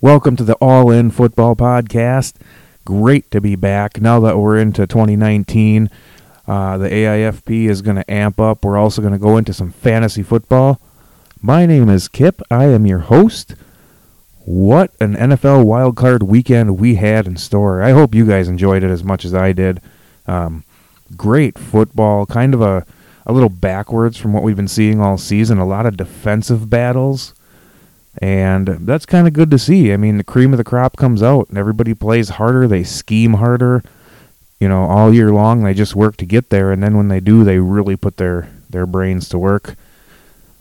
Welcome to the All In Football Podcast. Great to be back now that we're into 2019. Uh, the AIFP is going to amp up. We're also going to go into some fantasy football. My name is Kip. I am your host. What an NFL wildcard weekend we had in store. I hope you guys enjoyed it as much as I did. Um, great football, kind of a, a little backwards from what we've been seeing all season. A lot of defensive battles. And that's kind of good to see. I mean, the cream of the crop comes out, and everybody plays harder. They scheme harder, you know, all year long. They just work to get there, and then when they do, they really put their their brains to work.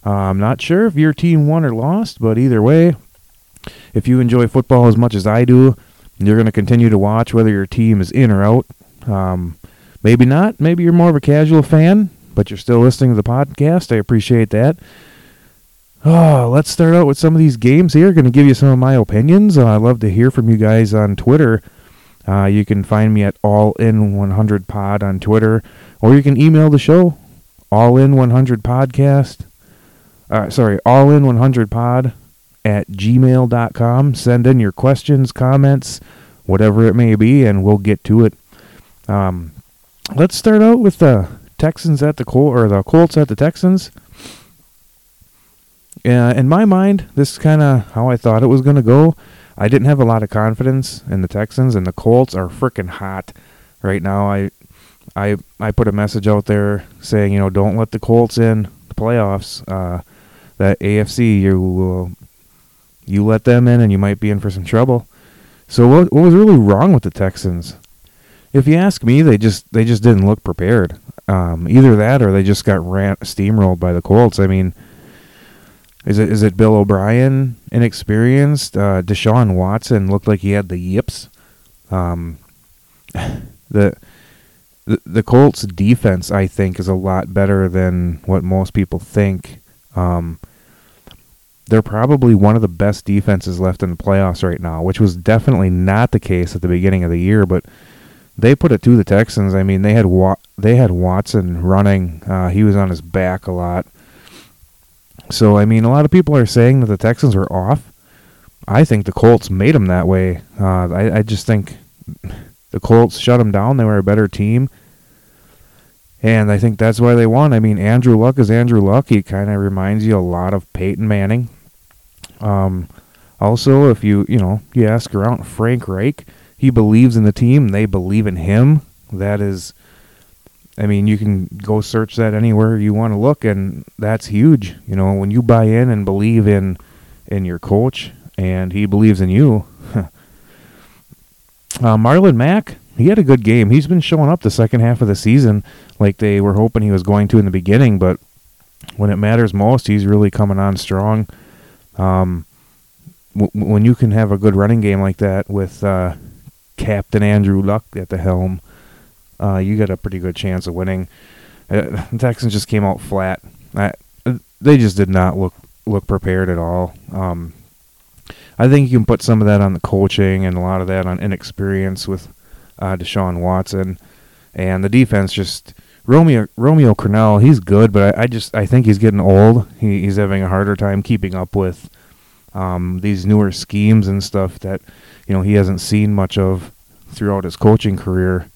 Uh, I'm not sure if your team won or lost, but either way, if you enjoy football as much as I do, you're going to continue to watch whether your team is in or out. Um, maybe not. Maybe you're more of a casual fan, but you're still listening to the podcast. I appreciate that. Oh, let's start out with some of these games here. Going to give you some of my opinions. Uh, I love to hear from you guys on Twitter. Uh, you can find me at All In 100 Pod on Twitter, or you can email the show All In 100 Podcast. Uh, sorry, All In 100 Pod at gmail.com. Send in your questions, comments, whatever it may be, and we'll get to it. Um, let's start out with the Texans at the Col- or the Colts at the Texans. Uh, in my mind, this is kind of how I thought it was going to go. I didn't have a lot of confidence in the Texans, and the Colts are freaking hot right now. I, I, I put a message out there saying, you know, don't let the Colts in the playoffs. Uh, that AFC, you you let them in, and you might be in for some trouble. So what, what was really wrong with the Texans? If you ask me, they just they just didn't look prepared. Um, either that, or they just got ran, steamrolled by the Colts. I mean is it is it Bill O'Brien inexperienced? Uh, Deshaun Watson looked like he had the yips. Um, the, the Colts defense, I think, is a lot better than what most people think. Um, they're probably one of the best defenses left in the playoffs right now, which was definitely not the case at the beginning of the year. But they put it to the Texans. I mean, they had Wa- they had Watson running. Uh, he was on his back a lot. So, I mean, a lot of people are saying that the Texans are off. I think the Colts made them that way. Uh, I, I just think the Colts shut them down. They were a better team. And I think that's why they won. I mean, Andrew Luck is Andrew Luck. He kind of reminds you a lot of Peyton Manning. Um, also, if you, you know, you ask around Frank Reich, he believes in the team. They believe in him. That is I mean, you can go search that anywhere you want to look, and that's huge. You know, when you buy in and believe in in your coach, and he believes in you. uh, Marlon Mack, he had a good game. He's been showing up the second half of the season like they were hoping he was going to in the beginning, but when it matters most, he's really coming on strong. Um, w- when you can have a good running game like that with uh, Captain Andrew Luck at the helm, uh, you got a pretty good chance of winning. Uh, the Texans just came out flat. I, they just did not look look prepared at all. Um, I think you can put some of that on the coaching and a lot of that on inexperience with uh, Deshaun Watson and the defense. Just Romeo Romeo Crennel, he's good, but I, I just I think he's getting old. He, he's having a harder time keeping up with um, these newer schemes and stuff that you know he hasn't seen much of throughout his coaching career.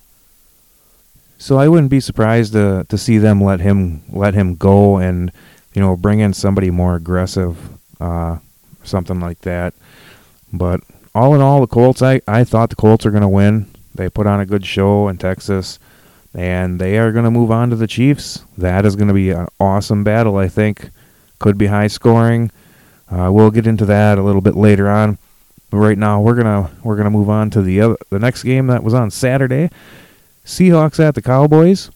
So I wouldn't be surprised to to see them let him let him go and you know bring in somebody more aggressive, uh, something like that. But all in all, the Colts I I thought the Colts are going to win. They put on a good show in Texas, and they are going to move on to the Chiefs. That is going to be an awesome battle. I think could be high scoring. Uh, we'll get into that a little bit later on. But right now, we're gonna we're gonna move on to the other the next game that was on Saturday. Seahawks at the Cowboys.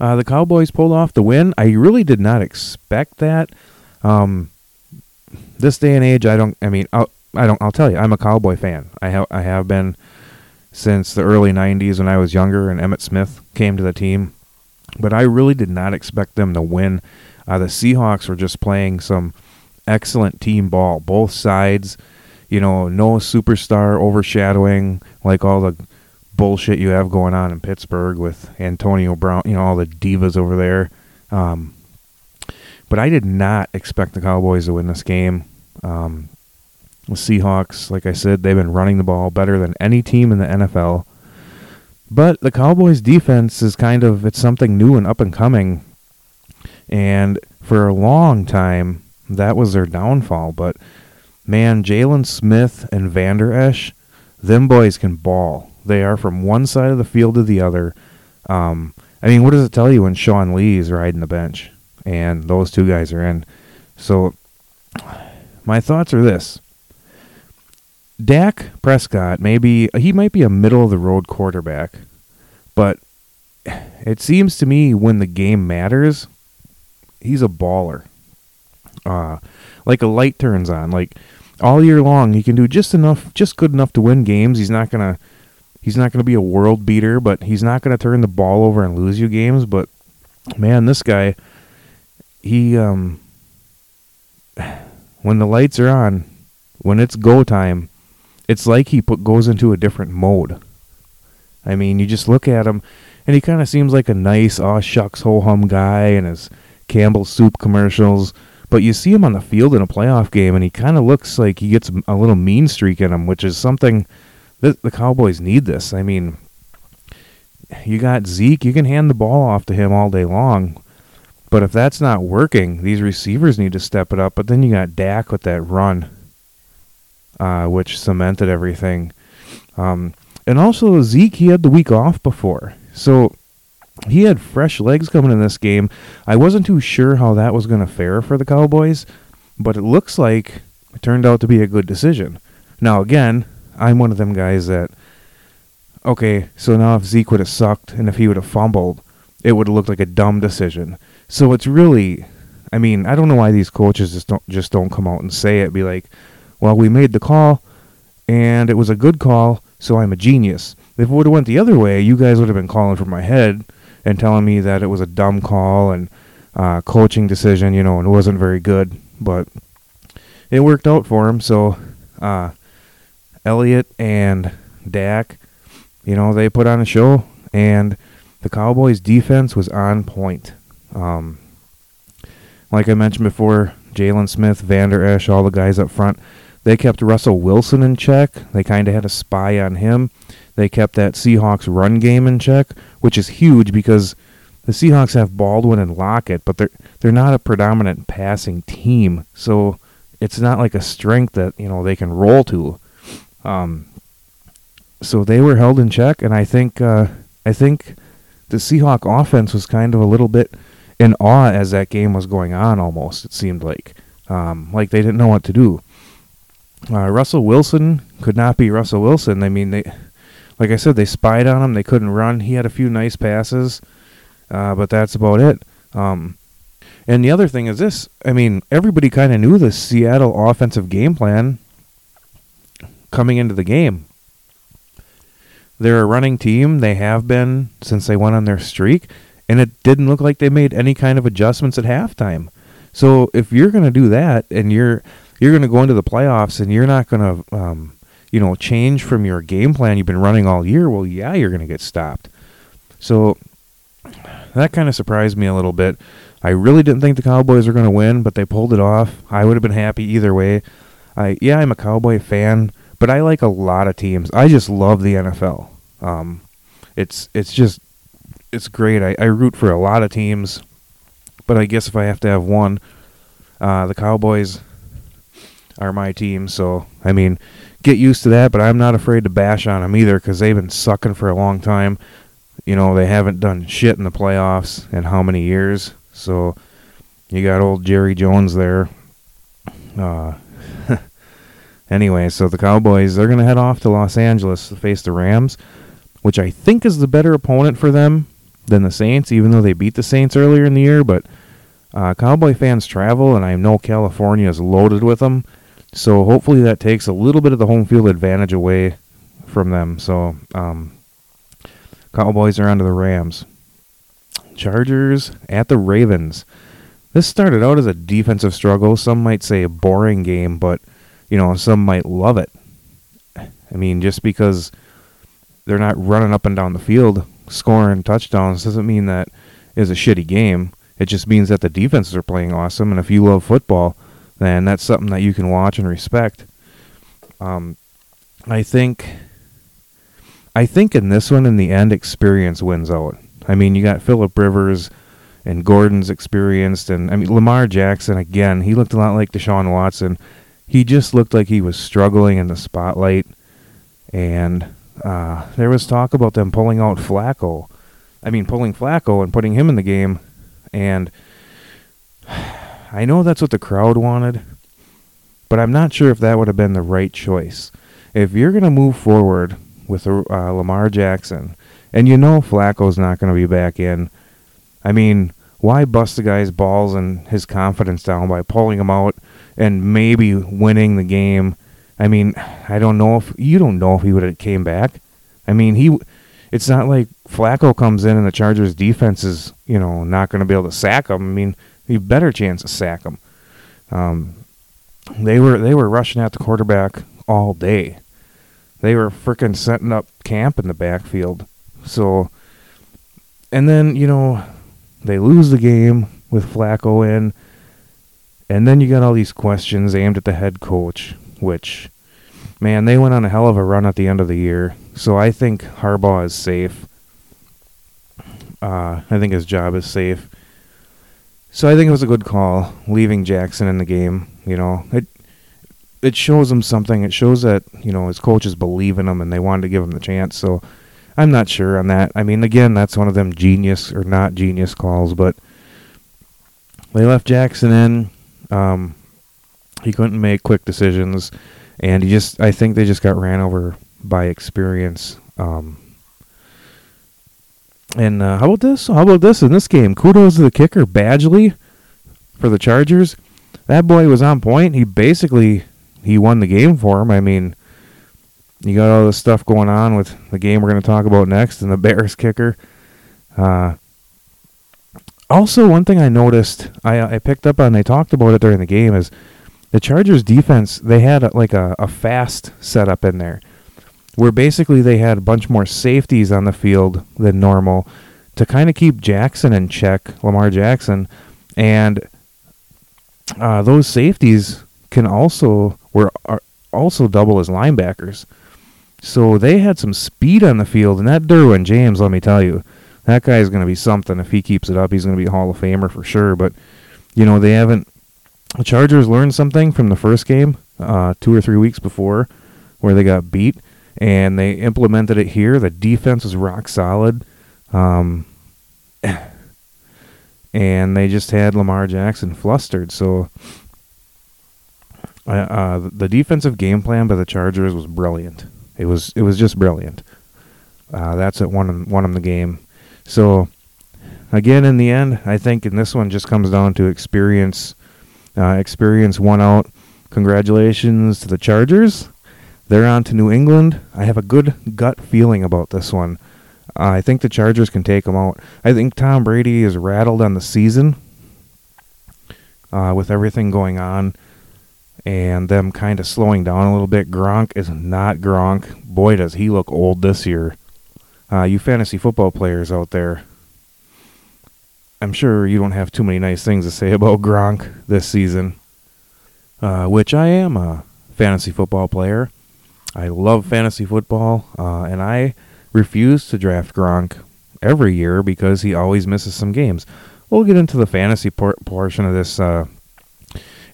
Uh, the Cowboys pulled off the win. I really did not expect that. Um, this day and age, I don't. I mean, I'll, I don't. I'll tell you, I'm a Cowboy fan. I have. I have been since the early '90s when I was younger, and Emmitt Smith came to the team. But I really did not expect them to win. Uh, the Seahawks were just playing some excellent team ball, both sides. You know, no superstar overshadowing like all the bullshit you have going on in Pittsburgh with Antonio Brown, you know, all the divas over there. Um, but I did not expect the Cowboys to win this game. Um, The Seahawks, like I said, they've been running the ball better than any team in the NFL. But the Cowboys defense is kind of it's something new and up and coming. And for a long time, that was their downfall. But man, Jaylon Smith and Vander Esch, them boys can ball. They are from one side of the field to the other. Um, I mean, what does it tell you when Sean Lee is riding the bench and those two guys are in? So, my thoughts are this: Dak Prescott, maybe he might be a middle of the road quarterback, but it seems to me when the game matters, he's a baller. Uh, like a light turns on, like all year long, he can do just enough, just good enough to win games. He's not gonna he's not going to be a world beater, but he's not going to turn the ball over and lose you games. But man, this guy, he um, when the lights are on, when it's go time, it's like he put goes into a different mode. I mean, you just look at him, and he kind of seems like a nice, aw shucks, ho hum guy, and his Campbell's soup commercials. But you see him on the field in a playoff game, and he kind of looks like he gets a little mean streak in him, which is something the, the Cowboys need this. I mean, you got Zeke, you can hand the ball off to him all day long. But if that's not working, these receivers need to step it up. But then you got Dak with that run, uh, which cemented everything. Um, and also Zeke, he had the week off before, so he had fresh legs coming in this game. I wasn't too sure how that was going to fare for the Cowboys, but it looks like it turned out to be a good decision. Now again, I'm one of them guys that, okay, so now if Zeke would have sucked and if he would have fumbled, it would have looked like a dumb decision. So it's really, I mean, I don't know why these coaches just don't just don't come out and say it. Be like, well, we made the call, and it was a good call, so I'm a genius. If it would have went the other way, you guys would have been calling for my head and telling me that it was a dumb call and uh, coaching decision, you know, and it wasn't very good. But it worked out for him. So uh, Elliott and Dak, you know, they put on a show, and the Cowboys' defense was on point. Um, like I mentioned before, Jaylon Smith, Vander Esch, all the guys up front, they kept Russell Wilson in check. They kind of had a spy on him. They kept that Seahawks run game in check, which is huge because the Seahawks have Baldwin and Lockett, but they're they're not a predominant passing team. So it's not like a strength that, you know, they can roll to. Um, so they were held in check, and I think uh, I think the Seahawk offense was kind of a little bit in awe as that game was going on. Almost it seemed like um, like they didn't know what to do. Uh, Russell Wilson could not be Russell Wilson. I mean, they like I said, they spied on him. They couldn't run. He had a few nice passes, uh, but that's about it. Um, and the other thing is this: I mean, everybody kind of knew the Seattle offensive game plan coming into the game. They're a running team. They have been since they went on their streak, and it didn't look like they made any kind of adjustments at halftime. So if you're going to do that, and you're you're going to go into the playoffs, and you're not going to, um, you know, change from your game plan you've been running all year, well, yeah, you're going to get stopped. So that kind of surprised me a little bit. I really didn't think the Cowboys were going to win, but they pulled it off. I would have been happy either way. I yeah, I'm a Cowboy fan, but I like a lot of teams. I just love the NFL. Um, it's it's just it's great. I, I root for a lot of teams, but I guess if I have to have one, uh, the Cowboys are my team. So I mean, get used to that. But I'm not afraid to bash on them either because they've been sucking for a long time. You know, they haven't done shit in the playoffs in how many years. So you got old Jerry Jones there. Uh, Anyway, so the Cowboys, they're going to head off to Los Angeles to face the Rams, which I think is the better opponent for them than the Saints, even though they beat the Saints earlier in the year. But uh, Cowboy fans travel, and I know California is loaded with them. So hopefully that takes a little bit of the home field advantage away from them. So um, Cowboys are on to the Rams. Chargers at the Ravens. This started out as a defensive struggle. Some might say a boring game, but you know, some might love it. I mean, just because they're not running up and down the field scoring touchdowns doesn't mean that is a shitty game. It just means that the defenses are playing awesome, and if you love football, then that's something that you can watch and respect. Um, I think, I think in this one, in the end, experience wins out. I mean, you got Philip Rivers and Gordon's experienced, and I mean Lamar Jackson again. He looked a lot like Deshaun Watson. He just looked like he was struggling in the spotlight, and uh, there was talk about them pulling out Flacco. I mean, pulling Flacco and putting him in the game, and I know that's what the crowd wanted, but I'm not sure if that would have been the right choice. If you're going to move forward with uh, Lamar Jackson, and you know Flacco's not going to be back in, I mean, why bust the guy's balls and his confidence down by pulling him out and maybe winning the game? I mean, I don't know if you don't know if he would have came back. I mean, he. It's not like Flacco comes in and the Chargers defense is you know not going to be able to sack him. I mean, a better chance to sack him. Um, they were they were rushing at the quarterback all day. They were freaking setting up camp in the backfield. So, and then you know they lose the game with Flacco in, and then you got all these questions aimed at the head coach, which, man, they went on a hell of a run at the end of the year. So I think Harbaugh is safe. Uh, I think his job is safe. So I think it was a good call leaving Jackson in the game. You know, it it shows him something. It shows that you know his coaches believe in him and they wanted to give him the chance. So I'm not sure on that. I mean, again, that's one of them genius or not genius calls, but they left Jackson in. Um, he couldn't make quick decisions, and he just I think they just got ran over by experience. Um, and uh, how about this? How about this in this game? Kudos to the kicker Badgley for the Chargers. That boy was on point. He basically he won the game for him. I mean, you got all this stuff going on with the game we're going to talk about next and the Bears kicker. Uh, also, one thing I noticed, I, I picked up on, they talked about it during the game, is the Chargers defense, they had a, like a, a fast setup in there where basically they had a bunch more safeties on the field than normal to kind of keep Jackson in check, Lamar Jackson. And uh, those safeties can also were also double as linebackers. So they had some speed on the field, and that Derwin James, let me tell you, that guy is going to be something. If he keeps it up, he's going to be a Hall of Famer for sure. But you know they haven't. The Chargers learned something from the first game, uh, two or three weeks before, where they got beat, and they implemented it here. The defense was rock solid, um, and they just had Lamar Jackson flustered. So uh, the defensive game plan by the Chargers was brilliant. It was it was just brilliant. Uh, that's what won won him the game. So again, in the end, I think in this one just comes down to experience. Uh, experience won out. Congratulations to the Chargers. They're on to New England. I have a good gut feeling about this one. Uh, I think the Chargers can take them out. I think Tom Brady is rattled on the season uh, with everything going on and them kind of slowing down a little bit. Gronk is not Gronk. Boy, does he look old this year. Uh, you fantasy football players out there, I'm sure you don't have too many nice things to say about Gronk this season, uh, which I am a fantasy football player. I love fantasy football, uh, and I refuse to draft Gronk every year because he always misses some games. We'll get into the fantasy por- portion of this uh,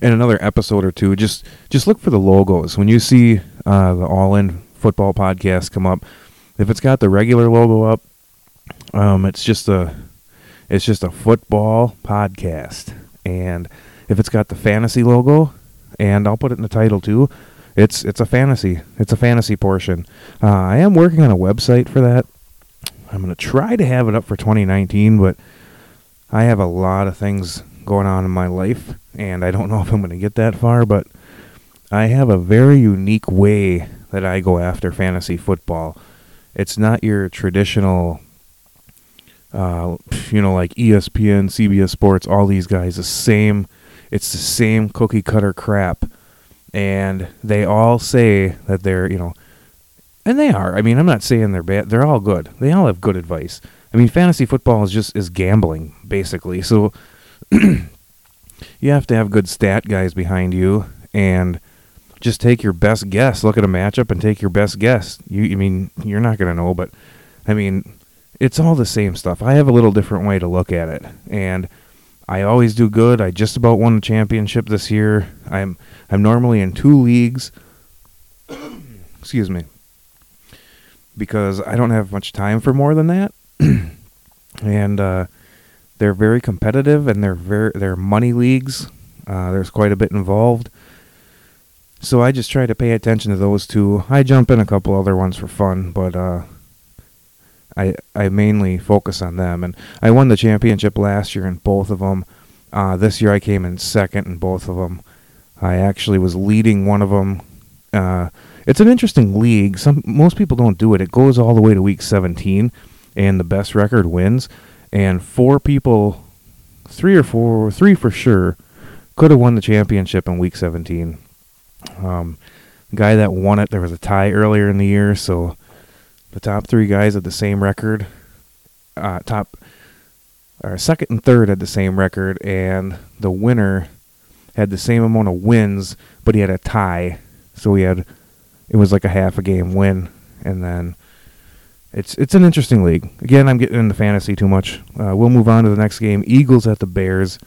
in another episode or two. Just just look for the logos when you see uh, the All In Football podcast come up. If it's got the regular logo up, um, it's just a it's just a football podcast. And if it's got the fantasy logo, and I'll put it in the title too, it's it's a fantasy. It's a fantasy portion. Uh, I am working on a website for that. I'm gonna try to have it up for 2019, but I have a lot of things going on in my life, and I don't know if I'm going to get that far, but I have a very unique way that I go after fantasy football. It's not your traditional, uh, you know, like ESPN, CBS Sports, all these guys, the same, it's the same cookie cutter crap. And they all say that they're, you know, and they are. I mean, I'm not saying they're bad. They're all good. They all have good advice. I mean, fantasy football is just is gambling basically. So you have to have good stat guys behind you and just take your best guess. Look at a matchup and take your best guess. You, I mean, you're not going to know, but I mean, it's all the same stuff. I have a little different way to look at it, and I always do good. I just about won the championship this year. I'm I'm normally in two leagues. Excuse me. Because I don't have much time for more than that. and uh, they're very competitive and they're very they're money leagues. Uh, there's quite a bit involved. So I just try to pay attention to those two. I jump in a couple other ones for fun, but uh, I I mainly focus on them. And I won the championship last year in both of them. Uh, this year I came in second in both of them. I actually was leading one of them. Uh, it's an interesting league. Some most people don't do it. It goes all the way to week 17, and the best record wins. And four people, three or four, three for sure, could have won the championship in week 17. Um, guy that won it, there was a tie earlier in the year, so the top three guys had the same record. Uh, top, or second and third had the same record, and the winner had the same amount of wins, but he had a tie. So he had, it was like a half a game win, and then it's it's an interesting league. Again, I'm getting into fantasy too much. Uh, we'll move on to the next game. Eagles at the Bears.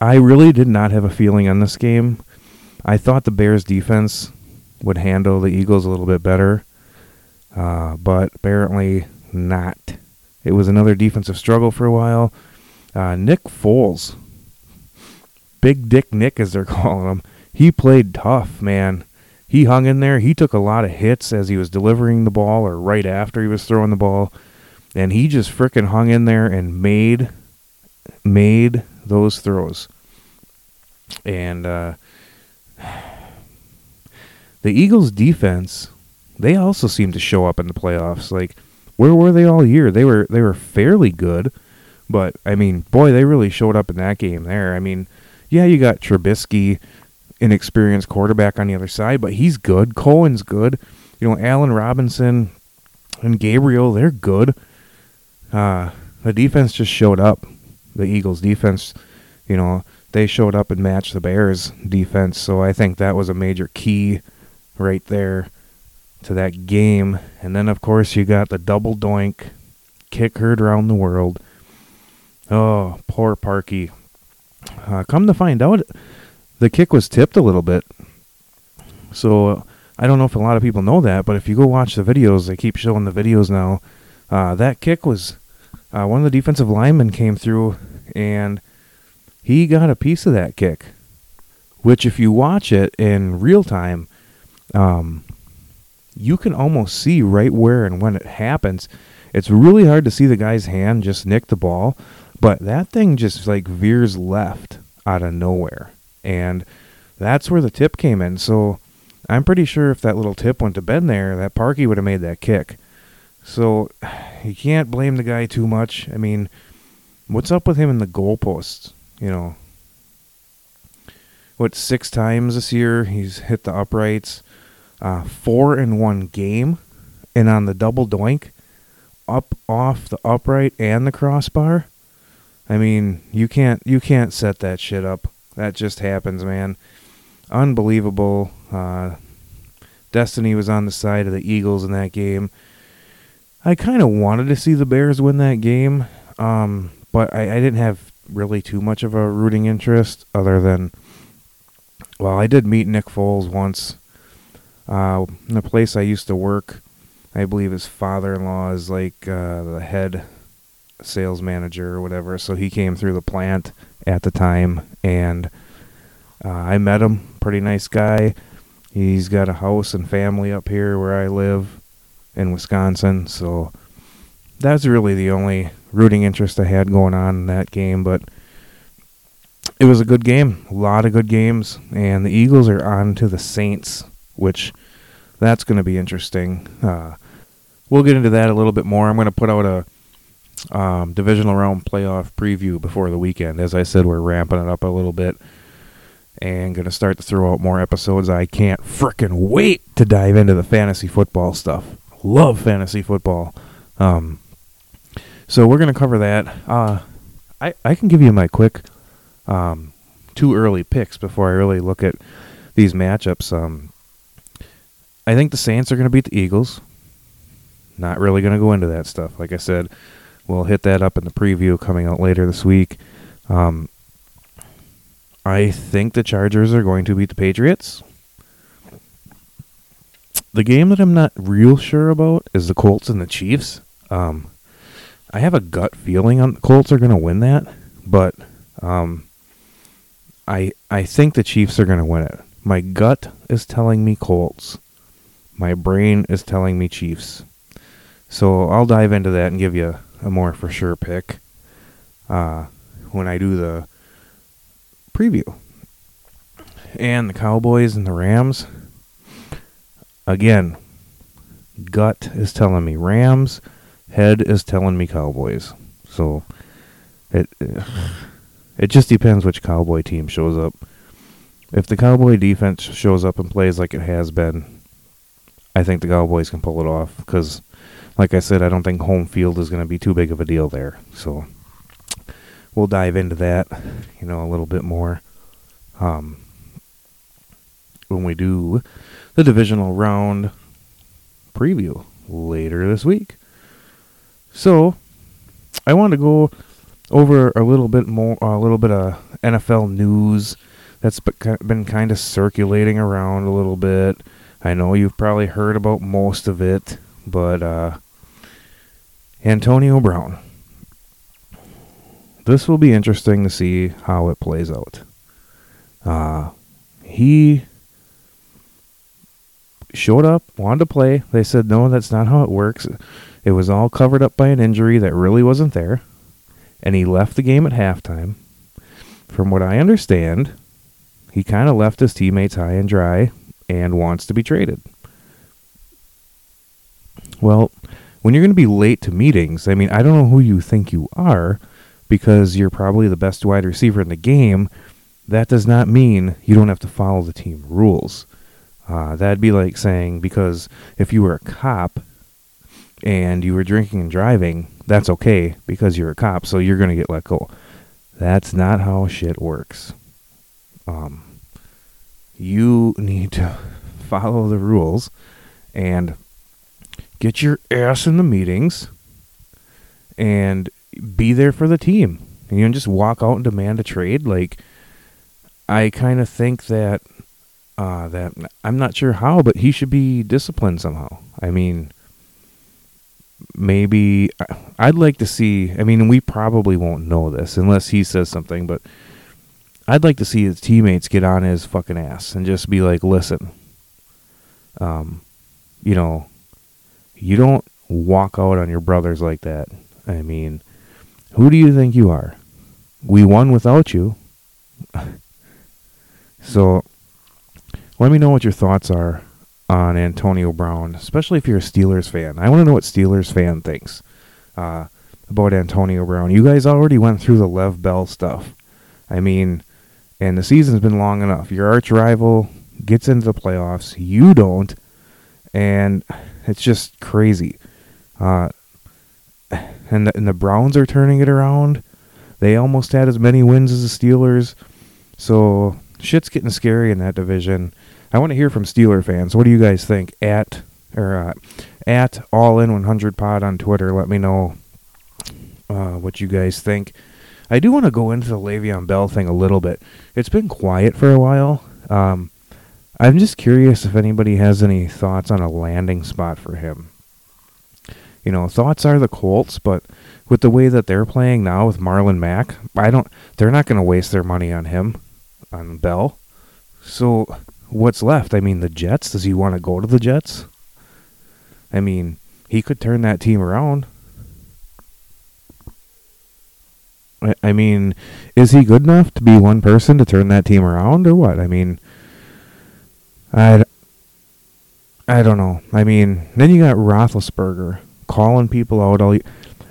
I really did not have a feeling on this game. I thought the Bears defense would handle the Eagles a little bit better, uh, but apparently not. It was another defensive struggle for a while. Uh, Nick Foles, Big Dick Nick as they're calling him, he played tough, man. He hung in there. He took a lot of hits as he was delivering the ball or right after he was throwing the ball, and he just fricking hung in there and made made those throws. And uh, the Eagles' defense, they also seem to show up in the playoffs. Like, where were they all year? They were they were fairly good, but I mean, boy, they really showed up in that game there. I mean, yeah, you got Trubisky, inexperienced quarterback on the other side, but he's good. Cohen's good. You know, Allen Robinson and Gabriel, they're good. Uh, the defense just showed up. The Eagles' defense, you know, they showed up and matched the Bears' defense. So I think that was a major key right there to that game. And then, of course, you got the double doink kick heard around the world. Oh, poor Parky. Uh, come to find out, the kick was tipped a little bit. So I don't know if a lot of people know that, but if you go watch the videos, they keep showing the videos now. Uh, that kick was uh, one of the defensive linemen came through and he got a piece of that kick, which if you watch it in real time, um, you can almost see right where and when it happens. It's really hard to see the guy's hand just nick the ball, but that thing just like veers left out of nowhere. And that's where the tip came in. So I'm pretty sure if that little tip went to Ben there, that Parky would have made that kick. So you can't blame the guy too much. I mean, what's up with him in the goalposts? You know, what six times this year he's hit the uprights, uh, four in one game, and on the double doink, up off the upright and the crossbar. I mean, you can't you can't set that shit up. That just happens, man. Unbelievable. Uh, Destiny was on the side of the Eagles in that game. I kind of wanted to see the Bears win that game, um, but I, I didn't have really too much of a rooting interest other than, well, I did meet Nick Foles once uh, in the place I used to work. I believe his father-in-law is like uh, the head sales manager or whatever. So he came through the plant at the time, and uh, I met him. Pretty nice guy. He's got a house and family up here where I live in Wisconsin. So that's really the only rooting interest I had going on in that game. But it was a good game, a lot of good games, and the Eagles are on to the Saints, which that's going to be interesting. Uh, we'll get into that a little bit more. I'm going to put out a um, divisional round playoff preview before the weekend. As I said, we're ramping it up a little bit and going to start to throw out more episodes. I can't fricking wait to dive into the fantasy football stuff. Love fantasy football. Um, so we're going to cover that. Uh, I, I can give you my quick um, two early picks before I really look at these matchups. Um, I think the Saints are going to beat the Eagles. Not really going to go into that stuff. Like I said, we'll hit that up in the preview coming out later this week. Um, I think the Chargers are going to beat the Patriots. The game that I'm not real sure about is the Colts and the Chiefs. Um, I have a gut feeling on the Colts are going to win that, but um, I I think the Chiefs are going to win it. My gut is telling me Colts. My brain is telling me Chiefs. So I'll dive into that and give you a more for sure pick uh, when I do the preview. And the Cowboys and the Rams. Again, gut is telling me Rams, head is telling me Cowboys. So it it just depends which Cowboy team shows up. If the Cowboy defense shows up and plays like it has been, I think the Cowboys can pull it off because like I said, I don't think home field is going to be too big of a deal there. So we'll dive into that, you know, a little bit more um, when we do the divisional round preview later this week. So I want to go over a little bit more, a little bit of NFL news that's been kind of circulating around a little bit. I know you've probably heard about most of it, but uh, Antonio Brown. This will be interesting to see how it plays out. Uh, he showed up, wanted to play. They said, no, that's not how it works. It was all covered up by an injury that really wasn't there. And he left the game at halftime. From what I understand, he kind of left his teammates high and dry and wants to be traded. Well, when you're going to be late to meetings, I mean, I don't know who you think you are because you're probably the best wide receiver in the game. That does not mean you don't have to follow the team rules. Uh, that'd be like saying because if you were a cop and you were drinking and driving, that's okay because you're a cop, so you're going to get let go. That's not how shit works. Um, you need to follow the rules and get your ass in the meetings and be there for the team. And you don't just walk out and demand a trade. Like, I kind of think that uh, that I'm not sure how, but he should be disciplined somehow. I mean, maybe I'd like to see. I mean, we probably won't know this unless he says something, but I'd like to see his teammates get on his fucking ass and just be like, "Listen, um, you know, you don't walk out on your brothers like that. I mean, who do you think you are? We won without you. so, let me know what your thoughts are on Antonio Brown, especially if you're a Steelers fan. I want to know what Steelers fan thinks uh, about Antonio Brown. You guys already went through the Lev Bell stuff. I mean, and the season's been long enough. Your arch rival gets into the playoffs. You don't. And it's just crazy. Uh, and, the, and the Browns are turning it around. They almost had as many wins as the Steelers. So shit's getting scary in that division. I want to hear from Steeler fans. What do you guys think? At or uh, at All In 100 Pod on Twitter. Let me know uh, what you guys think. I do want to go into the Le'Veon Bell thing a little bit. It's been quiet for a while. Um, I'm just curious if anybody has any thoughts on a landing spot for him. You know, thoughts are the Colts, but with the way that they're playing now with Marlon Mack, I don't they're not going to waste their money on him on Bell. So, what's left? I mean, the Jets, does he want to go to the Jets? I mean, he could turn that team around. I mean, is he good enough to be one person to turn that team around or what? I mean, I, I don't know. I mean, then you got Roethlisberger calling people out. All you,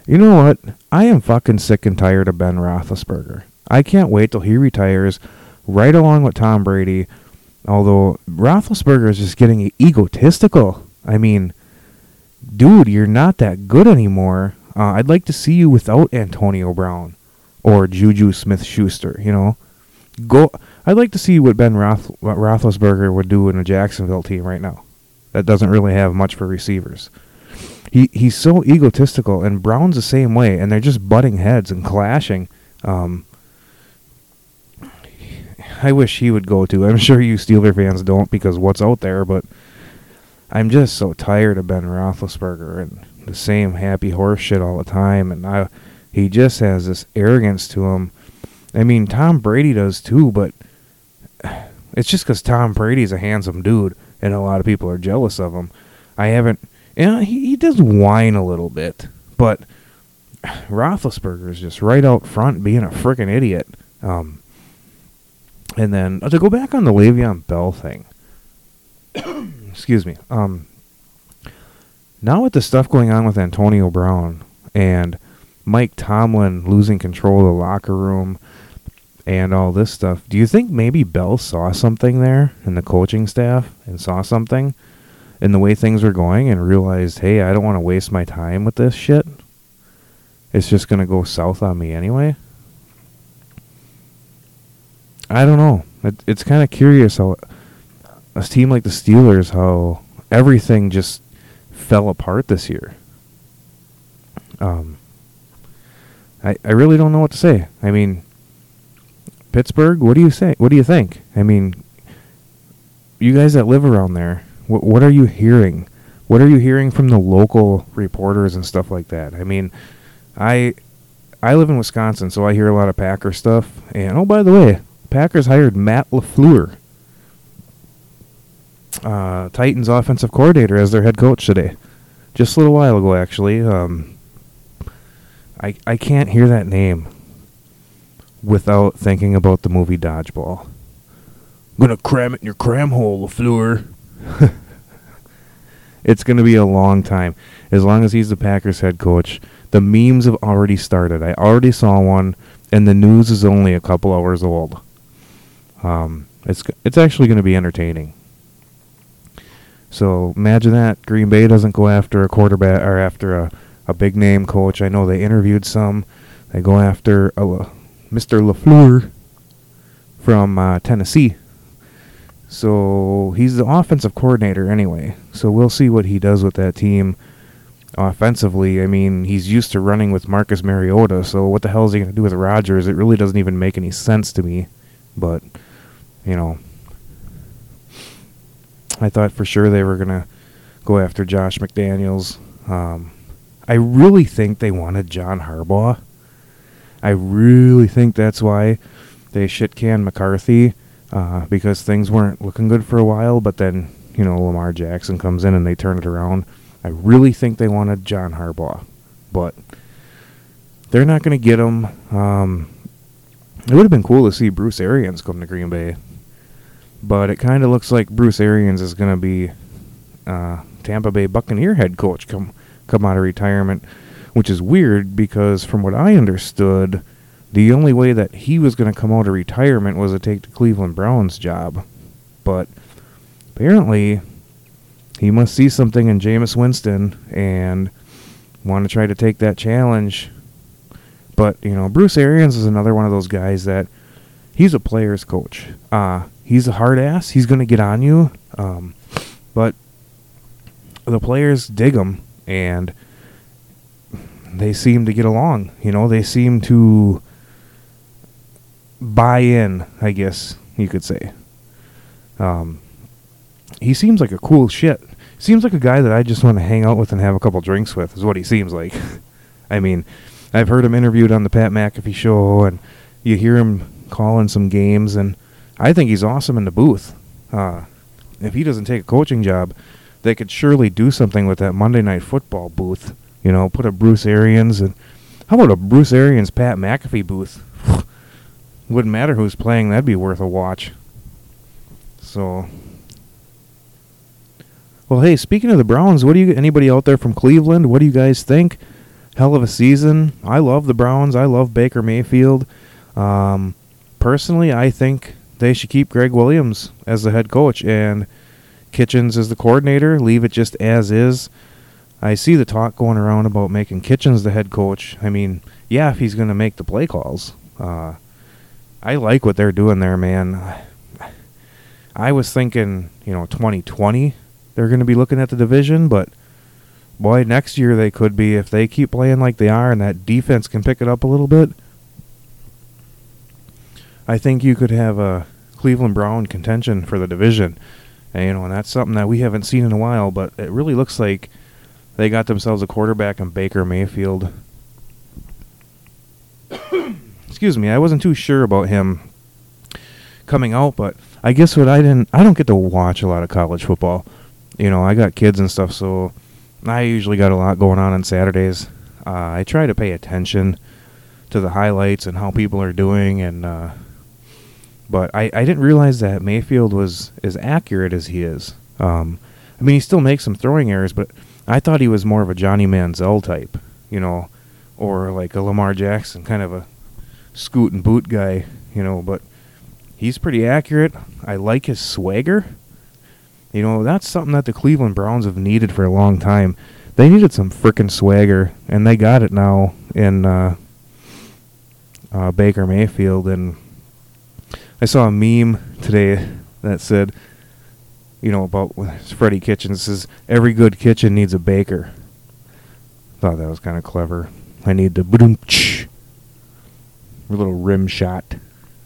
you know what? I am fucking sick and tired of Ben Roethlisberger. I can't wait till he retires, right along with Tom Brady. Although Roethlisberger is just getting egotistical. I mean, dude, you're not that good anymore. Uh, I'd like to see you without Antonio Brown or Juju Smith Schuster. You know, go I'd like to see what Ben Roth- Roethlisberger would do in a Jacksonville team right now. That doesn't really have much for receivers. He he's so egotistical, and Brown's the same way, and they're just butting heads and clashing. Um, I wish he would go to. I'm sure you Steeler fans don't because what's out there, but I'm just so tired of Ben Roethlisberger and the same happy horse shit all the time, and I, he just has this arrogance to him. I mean, Tom Brady does too, but it's just because Tom Brady's a handsome dude, and a lot of people are jealous of him. I haven't, you know, he, he does whine a little bit, but Roethlisberger is just right out front being a freaking idiot. Um, and then uh, to go back on the Le'Veon Bell thing, excuse me. Um, now with the stuff going on with Antonio Brown and Mike Tomlin losing control of the locker room and all this stuff, do you think maybe Bell saw something there in the coaching staff and saw something in the way things were going and realized, hey, I don't want to waste my time with this shit? It's just going to go south on me anyway? I don't know. It, it's kind of curious how a team like the Steelers, how everything just fell apart this year. Um, I I really don't know what to say. I mean, Pittsburgh. What do you say? What do you think? I mean, you guys that live around there, what what are you hearing? What are you hearing from the local reporters and stuff like that? I mean, I I live in Wisconsin, so I hear a lot of Packer stuff. And oh, by the way, Packers hired Matt LaFleur, uh, Titans offensive coordinator, as their head coach today. Just a little while ago, actually. Um, I I can't hear that name without thinking about the movie Dodgeball. I'm gonna cram it in your cram hole, LaFleur. it's gonna be a long time. As long as he's the Packers head coach. The memes have already started. I already saw one, and the news is only a couple hours old. Um, it's it's actually going to be entertaining. So imagine that Green Bay doesn't go after a quarterback or after a, a big name coach. I know they interviewed some. They go after a, Mr. Lafleur from uh, Tennessee. So he's the offensive coordinator anyway. So we'll see what he does with that team offensively. I mean, he's used to running with Marcus Mariota. So what the hell is he going to do with Rodgers? It really doesn't even make any sense to me. But you know, I thought for sure they were gonna go after Josh McDaniels. Um, I really think they wanted John Harbaugh. I really think that's why they shit canned McCarthy uh, because things weren't looking good for a while. But then you know Lamar Jackson comes in and they turn it around. I really think they wanted John Harbaugh, but they're not going to get him. Um, it would have been cool to see Bruce Arians come to Green Bay. But it kind of looks like Bruce Arians is going to be uh, Tampa Bay Buccaneer head coach come come out of retirement, which is weird because from what I understood, the only way that he was going to come out of retirement was to take the Cleveland Browns job. But apparently, he must see something in Jameis Winston and want to try to take that challenge. But, you know, Bruce Arians is another one of those guys that he's a player's coach. Uh, he's a hard ass. He's going to get on you. Um, but the players dig him, and they seem to get along. You know, they seem to buy in, I guess you could say. Um, he seems like a cool shit. Seems like a guy that I just want to hang out with and have a couple drinks with, is what he seems like. I mean, I've heard him interviewed on the Pat McAfee show, and you hear him calling some games, and I think he's awesome in the booth. Uh, if he doesn't take a coaching job, they could surely do something with that Monday Night Football booth. You know, put a Bruce Arians and how about a Bruce Arians Pat McAfee booth? Wouldn't matter who's playing; that'd be worth a watch. So, well, hey, speaking of the Browns, what do you anybody out there from Cleveland? What do you guys think? Hell of a season. I love the Browns. I love Baker Mayfield. Um, personally, I think they should keep Gregg Williams as the head coach and Kitchens as the coordinator, leave it just as is. I see the talk going around about making Kitchens the head coach. I mean, yeah, if he's going to make the play calls. Uh, I like what they're doing there, man. I was thinking, you know, 2020 they're going to be looking at the division, but boy, next year they could be if they keep playing like they are and that defense can pick it up a little bit. I think you could have a Cleveland Brown contention for the division. And, you know, and that's something that we haven't seen in a while, but it really looks like they got themselves a quarterback in Baker Mayfield. Excuse me, I wasn't too sure about him coming out, but I guess what I didn't I don't get to watch a lot of college football. You know, I got kids and stuff, so I usually got a lot going on on Saturdays. Uh, I try to pay attention to the highlights and how people are doing, and uh, but I, I didn't realize that Mayfield was as accurate as he is. Um, I mean, he still makes some throwing errors, but I thought he was more of a Johnny Manziel type, you know, or like a Lamar Jackson, kind of a scoot and boot guy, you know. But he's pretty accurate. I like his swagger. You know, that's something that the Cleveland Browns have needed for a long time. They needed some frickin' swagger, and they got it now in uh, uh, Baker Mayfield. And I saw a meme today that said, you know, about Freddie Kitchens says every good kitchen needs a baker. Thought that was kind of clever. I need the boom a little rim shot.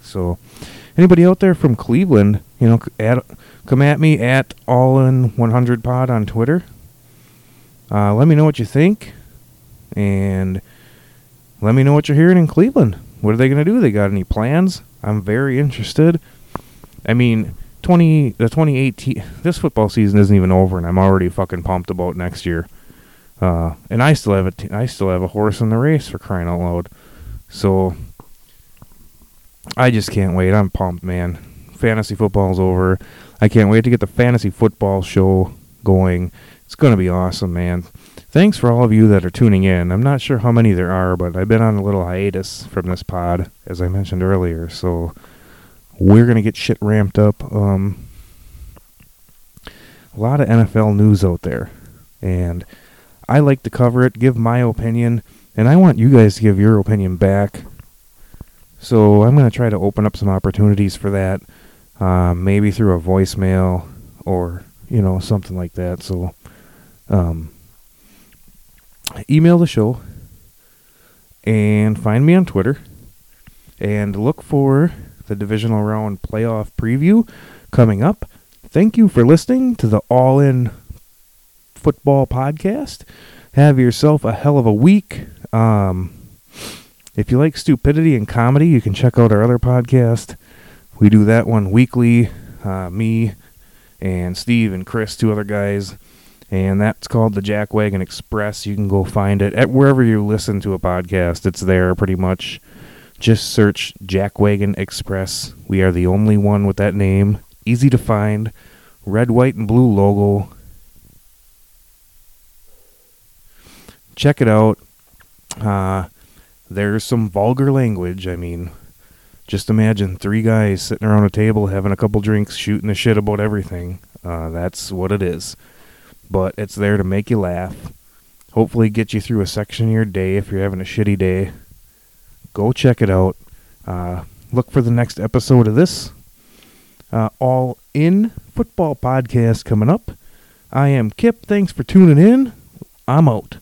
So, anybody out there from Cleveland, you know, add, come at me at all in 100 pod on Twitter. Uh, let me know what you think, and let me know what you're hearing in Cleveland. What are they going to do? They got any plans? I'm very interested. I mean, 20 the 2018 this football season isn't even over, and I'm already fucking pumped about next year. Uh, and I still have a t- I still have a horse in the race for crying out loud. So I just can't wait. I'm pumped, man. Fantasy football's over. I can't wait to get the fantasy football show going. It's going to be awesome, man. Thanks for all of you that are tuning in. I'm not sure how many there are, but I've been on a little hiatus from this pod, as I mentioned earlier. So we're going to get shit ramped up. Um, a lot of NFL news out there. And I like to cover it, give my opinion, and I want you guys to give your opinion back. So I'm going to try to open up some opportunities for that, uh, maybe through a voicemail or you know something like that. So um, email the show and find me on Twitter and look for the divisional round playoff preview coming up. Thank you for listening to the All In Football Podcast. Have yourself a hell of a week. Um, if you like stupidity and comedy, you can check out our other podcast. We do that one weekly. Uh, me and Steve and Chris, two other guys, and that's called the Jack Wagon Express. You can go find it at wherever you listen to a podcast. It's there pretty much. Just search Jack Wagon Express. We are the only one with that name. Easy to find. Red, white, and blue logo. Check it out. Uh, there's some vulgar language. I mean, just imagine three guys sitting around a table having a couple drinks, shooting the shit about everything. Uh, that's what it is. But it's there to make you laugh. Hopefully, get you through a section of your day if you're having a shitty day. Go check it out. Uh, look for the next episode of this. Uh, all in football podcast coming up. I am Kip. Thanks for tuning in. I'm out.